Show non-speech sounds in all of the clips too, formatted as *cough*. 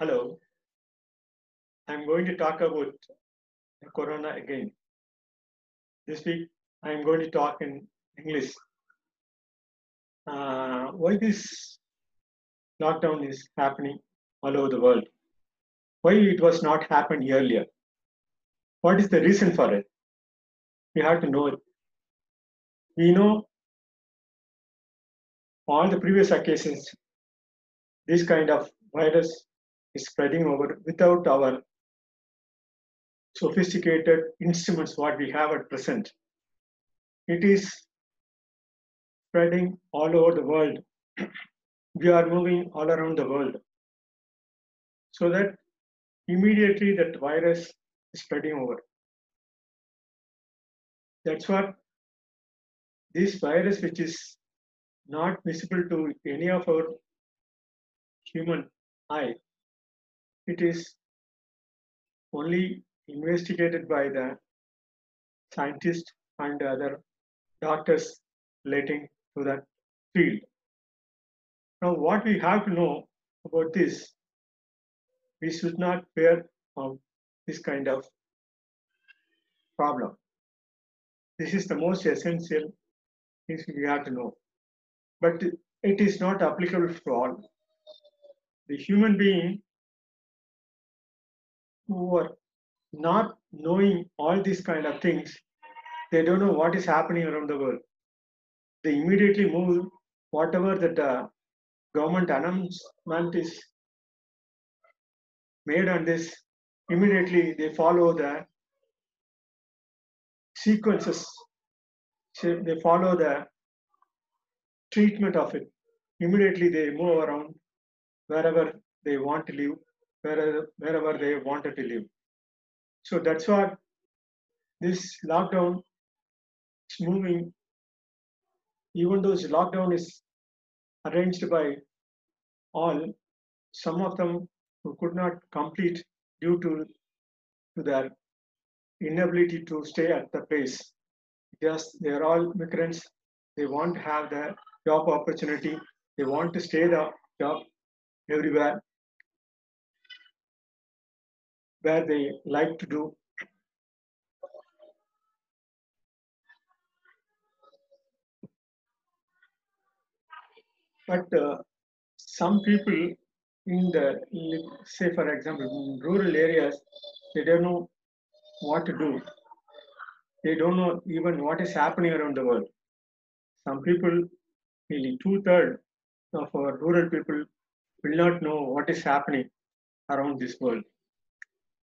Hello. I'm going to talk about the corona again. This week, I'm going to talk in English. Uh, why this lockdown is happening all over the world? Why it was not happened earlier? What is the reason for it? We have to know it. We know all the previous occasions, this kind of virus is spreading over without our sophisticated instruments what we have at present. It is spreading all over the world. *clears throat* we are moving all around the world. So that immediately that virus is spreading over. That's what this virus, which is not visible to any of our human eye, it is only investigated by the scientists and other doctors relating to that field. Now, what we have to know about this, we should not fear of this kind of problem. This is the most essential things we have to know. But it is not applicable to all. The human being who are not knowing all these kind of things, they don't know what is happening around the world. They immediately move whatever that uh, government announcement is made on this, immediately they follow the sequences. So they follow the treatment of it. Immediately they move around wherever they want to live, wherever, they wanted to live. So that's why this lockdown is moving. Even though this lockdown is arranged by all, some of them who could not complete due to, to their inability to stay at the place. Just they are all migrants. They want to have the job opportunity. They want to stay the job everywhere where they like to do. But uh, some people in the, say for example, rural areas, they don't know what to do. They don't know even what is happening around the world. Some people, nearly two-thirds of our rural people will not know what is happening around this world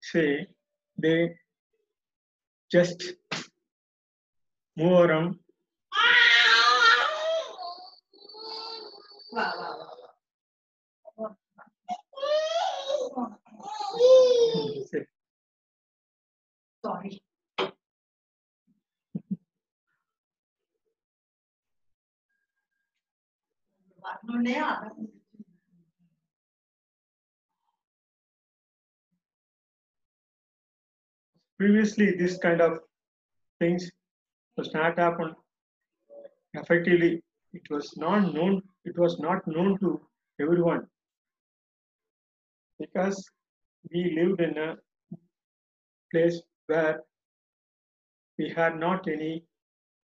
say they just move around. Sorry. Previously, this kind of things was not happened effectively. It was not known. It was not known to everyone because we lived in a place where we had not any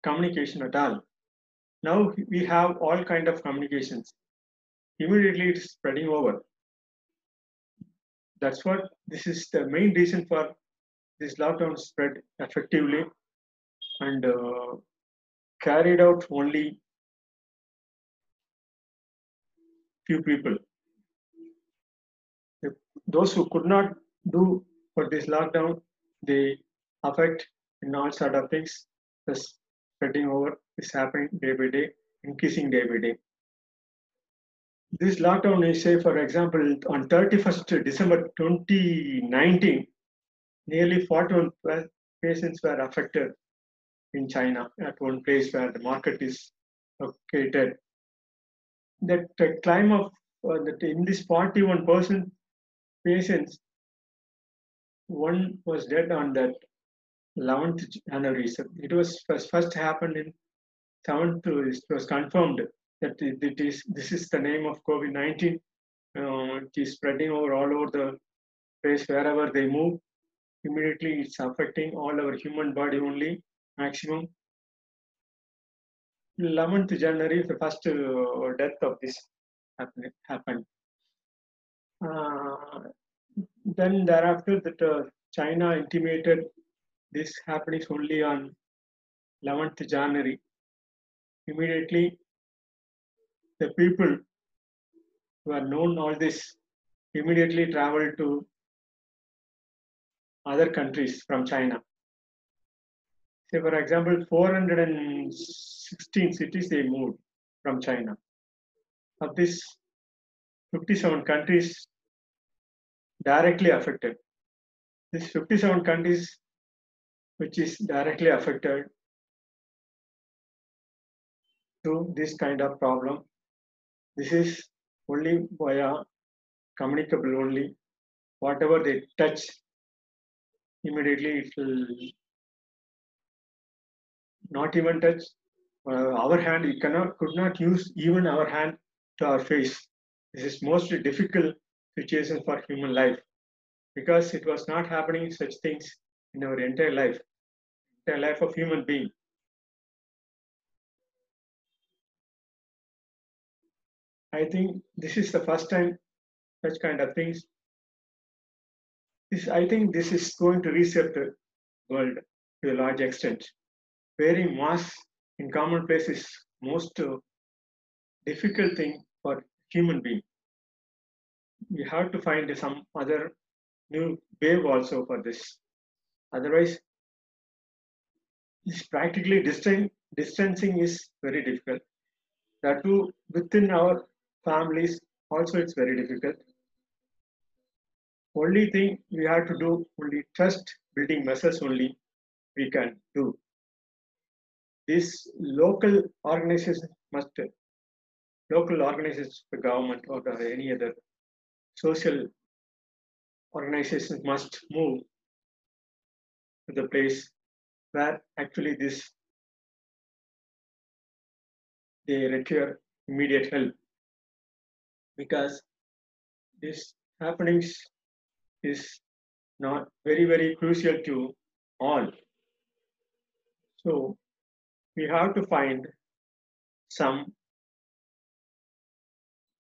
communication at all. Now we have all kind of communications. Immediately it is spreading over. That's what this is the main reason for this lockdown spread effectively and uh, carried out only few people. If those who could not do for this lockdown, they affect in all sort of things. This spreading over is happening day by day, increasing day by day. This lockdown is say, for example, on 31st December 2019, nearly 41 patients were affected in China at one place where the market is located. That the climb of uh, that in this 41 percent patients, one was dead on that 11th January. So it was first, first happened in 7th. It was confirmed that it, it is this is the name of COVID-19 uh, it is spreading over all over the place wherever they move. Immediately, it's affecting all our human body only maximum. 11th January, the first uh, death of this happened. happened. Uh, then thereafter, that uh, China intimated this happening only on 11th January. Immediately, the people who are known all this immediately traveled to other countries from China. Say, for example, 416 cities they moved from China. Of this, 57 countries directly affected. These 57 countries which is directly affected to this kind of problem. This is only via communicable only. Whatever they touch, immediately it will not even touch uh, our hand. We cannot could not use even our hand to our face. This is mostly difficult situation for human life because it was not happening such things in our entire life, entire life of human being. I think this is the first time such kind of things. This, I think this is going to reset the world to a large extent. Wearing masks in common place is most uh, difficult thing for human being. We have to find some other new wave also for this. Otherwise, it's practically distan- distancing is very difficult. That too within our families also it's very difficult. Only thing we have to do only trust building measures only we can do. This local organization must local organizations, the government or any other social organizations must move to the place where actually this they require immediate help because this happenings is not very very crucial to all so we have to find some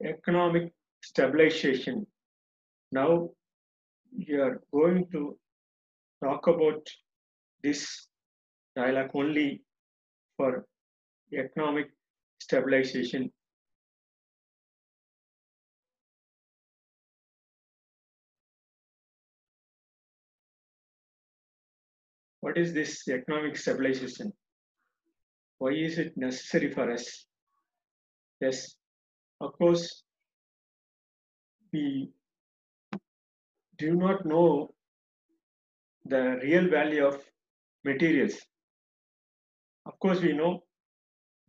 economic stabilization now we are going to talk about this dialogue only for economic stabilization. What is this economic stabilization? Why is it necessary for us? Yes, of course, we do not know the real value of materials. Of course, we know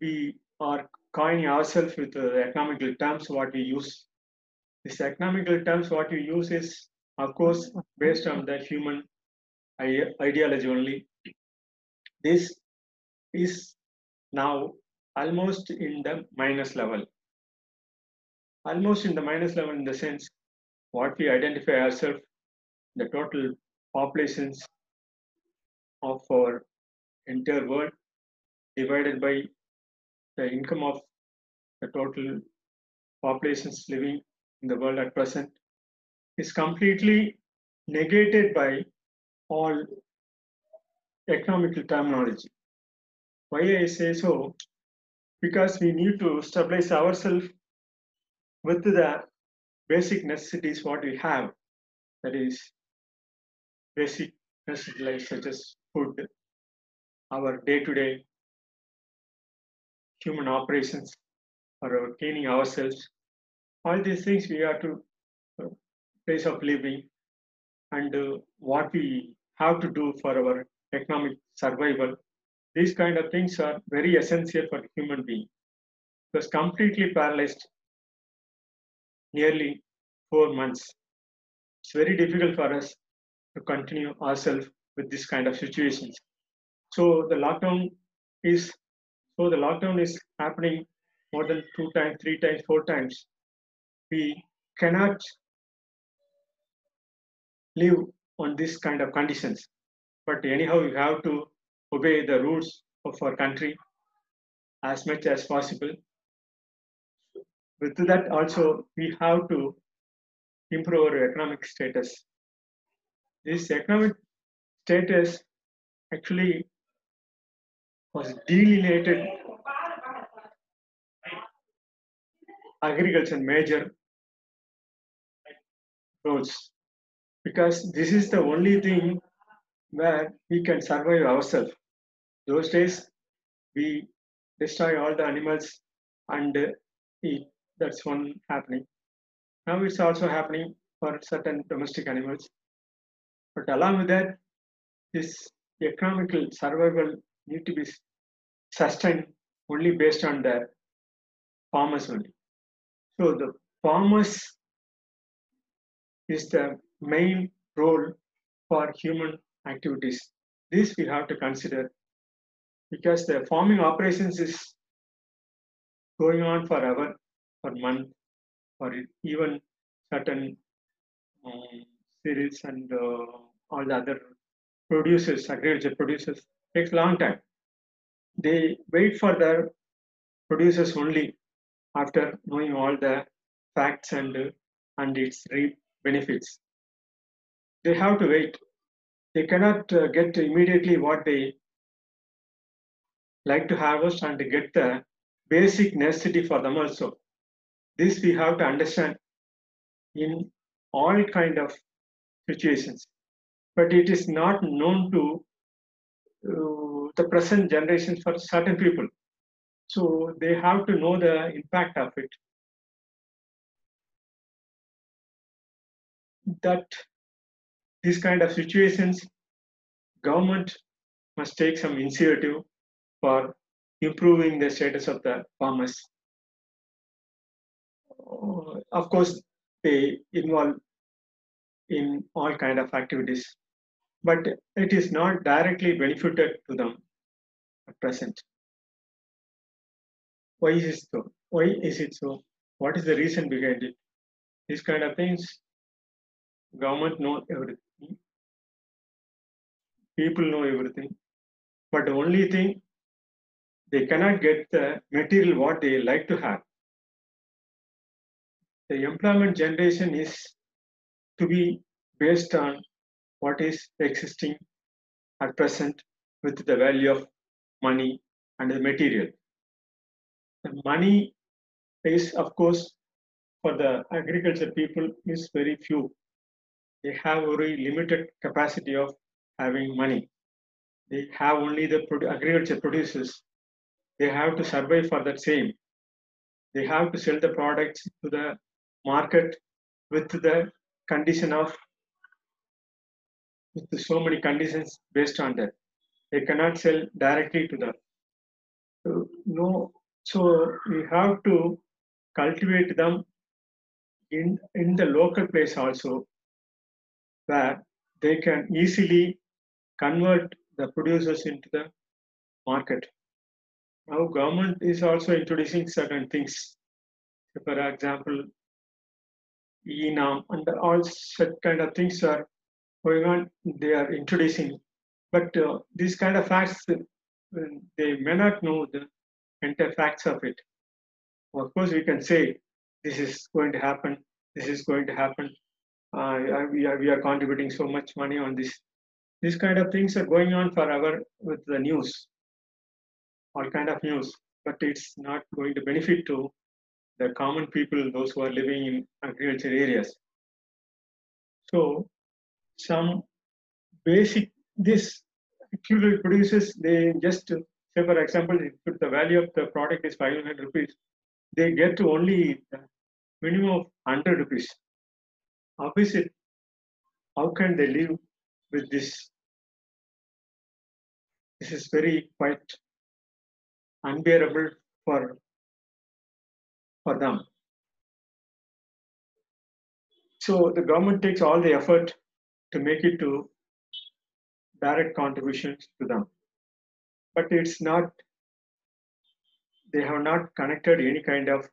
we are coining ourselves with the economical terms what we use. This economical terms what we use is, of course, based on the human ideology only. This is now almost in the minus level. Almost in the minus level in the sense what we identify ourselves, the total populations of our entire world divided by the income of the total populations living in the world at present is completely negated by all economical terminology. Why I say so? Because we need to stabilize ourselves with the basic necessities what we have, that is basic necessities such as food, our day-to-day human operations, or our cleaning ourselves. All these things we have to uh, place of living and uh, what we have to do for our economic survival. These kind of things are very essential for human being. Was completely paralyzed nearly four months. It's very difficult for us to continue ourselves with this kind of situations. So the lockdown is so the lockdown is happening more than two times, three times, four times. We cannot live on this kind of conditions. But anyhow, you have to obey the rules of our country as much as possible. With that, also, we have to improve our economic status. This economic status actually was delineated agriculture major roles because this is the only thing where we can survive ourselves. Those days, we destroy all the animals and uh, eat. That's one happening. Now it's also happening for certain domestic animals. But along with that, this economical survival need to be sustained only based on the farmers only. So the farmers is the main role for human activities. This we have to consider because the farming operations is going on forever, for month, or even certain um, cereals and uh, all the other producers, agriculture producers, takes long time. They wait for their producers only after knowing all the facts and and its reap benefits. They have to wait. They cannot uh, get immediately what they like to harvest and get the basic necessity for them also. This we have to understand in all kind of situations, but it is not known to uh, the present generation for certain people. So they have to know the impact of it. That these kind of situations, government must take some initiative for improving the status of the farmers. Uh, of course, they involve in all kind of activities, but it is not directly benefited to them at present. Why is it so? Why is it so? What is the reason behind it? These kind of things, government know everything, people know everything, but the only thing they cannot get the material what they like to have. The employment generation is to be based on what is existing at present with the value of money and the material. The money is, of course, for the agriculture people is very few. They have very limited capacity of having money. They have only the agriculture producers. They have to survive for that same. They have to sell the products to the market with the condition of with so many conditions based on that. They cannot sell directly to the so, no. So we have to cultivate them in in the local place also, where they can easily convert the producers into the market. Now government is also introducing certain things. For example, ENAM and all such kind of things are going on. They are introducing, but uh, these kind of facts uh, they may not know the entire facts of it. Of course, we can say this is going to happen. This is going to happen. Uh, we are we are contributing so much money on this. These kind of things are going on forever with the news, all kind of news, but it's not going to benefit to the common people, those who are living in agriculture areas. So some basic this actually produces they just say for example if the value of the product is 500 rupees. They get to only minimum of 100 rupees. Obviously how can they live with this this is very quite unbearable for for them so the government takes all the effort to make it to direct contributions to them. But it's not, they have not connected any kind of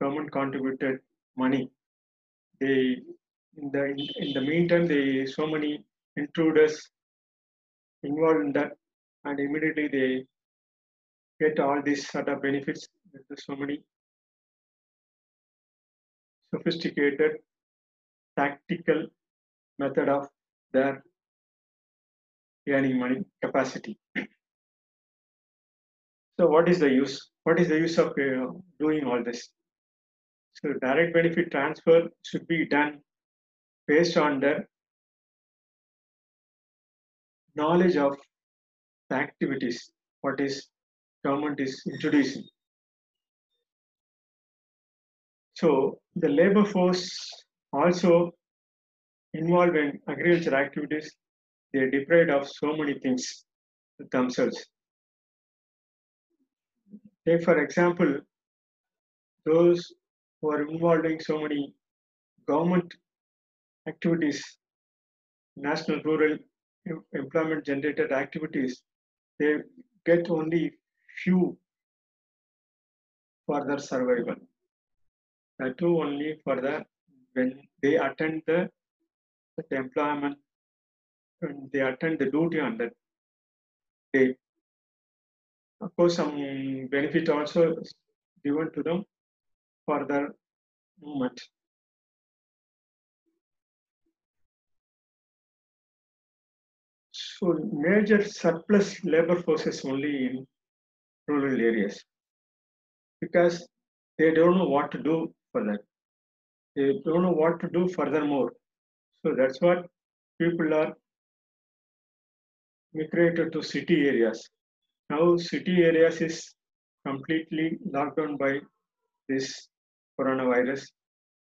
government contributed money. They in the in, in the meantime they so many intruders involved in that and immediately they get all these sort of benefits with so many sophisticated tactical method of their earning money capacity. So what is the use? What is the use of uh, doing all this? So direct benefit transfer should be done based on the knowledge of the activities, what is government is introducing. So the labor force also involved in agriculture activities, they are deprived of so many things themselves. Take for example, those who are involved in so many government activities, national rural employment generated activities, they get only few for their survival. That too only for the when they attend the, the employment when they attend the duty on that day. Of course, some benefit also given to them for their movement. So major surplus labor forces only in rural areas because they don't know what to do for that. They don't know what to do furthermore. So that's what people are migrated to city areas. Now city areas is completely locked down by this coronavirus.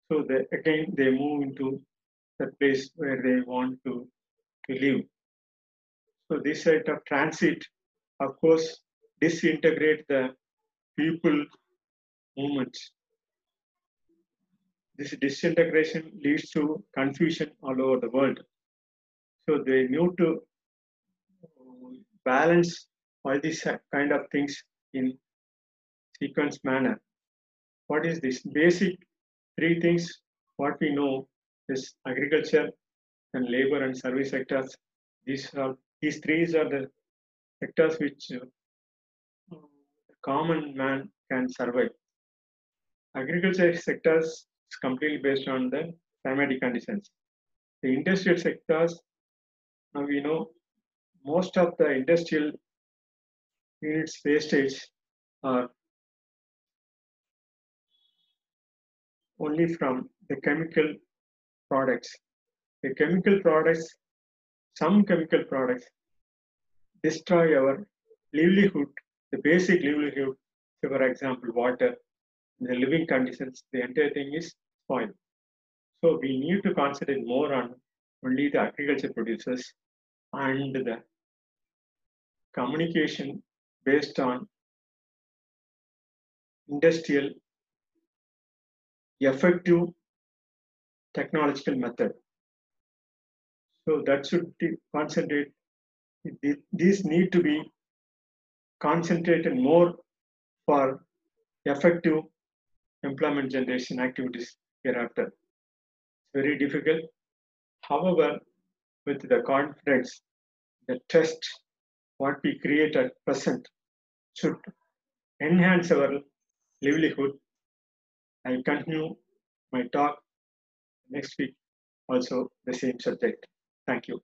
So they, again they move into the place where they want to, to live. So this sort of transit, of course, disintegrate the people movements. This disintegration leads to confusion all over the world. So they need to balance all these kind of things in sequence manner. What is this? Basic three things. What we know is agriculture and labor and service sectors. These are these three are the sectors which uh, common man can survive. Agriculture sectors is completely based on the climatic conditions. The industrial sectors, now we know most of the industrial units wastage are only from the chemical products. The chemical products, some chemical products destroy our livelihood, the basic livelihood, so for example, water, the living conditions, the entire thing is spoiled. So we need to concentrate more on only the agriculture producers and the communication based on industrial effective technological method. So that should concentrate. These need to be concentrated more for effective employment generation activities hereafter. It's very difficult. However, with the confidence, the trust, what we create at present should enhance our livelihood. I'll continue my talk next week, also the same subject. Thank you.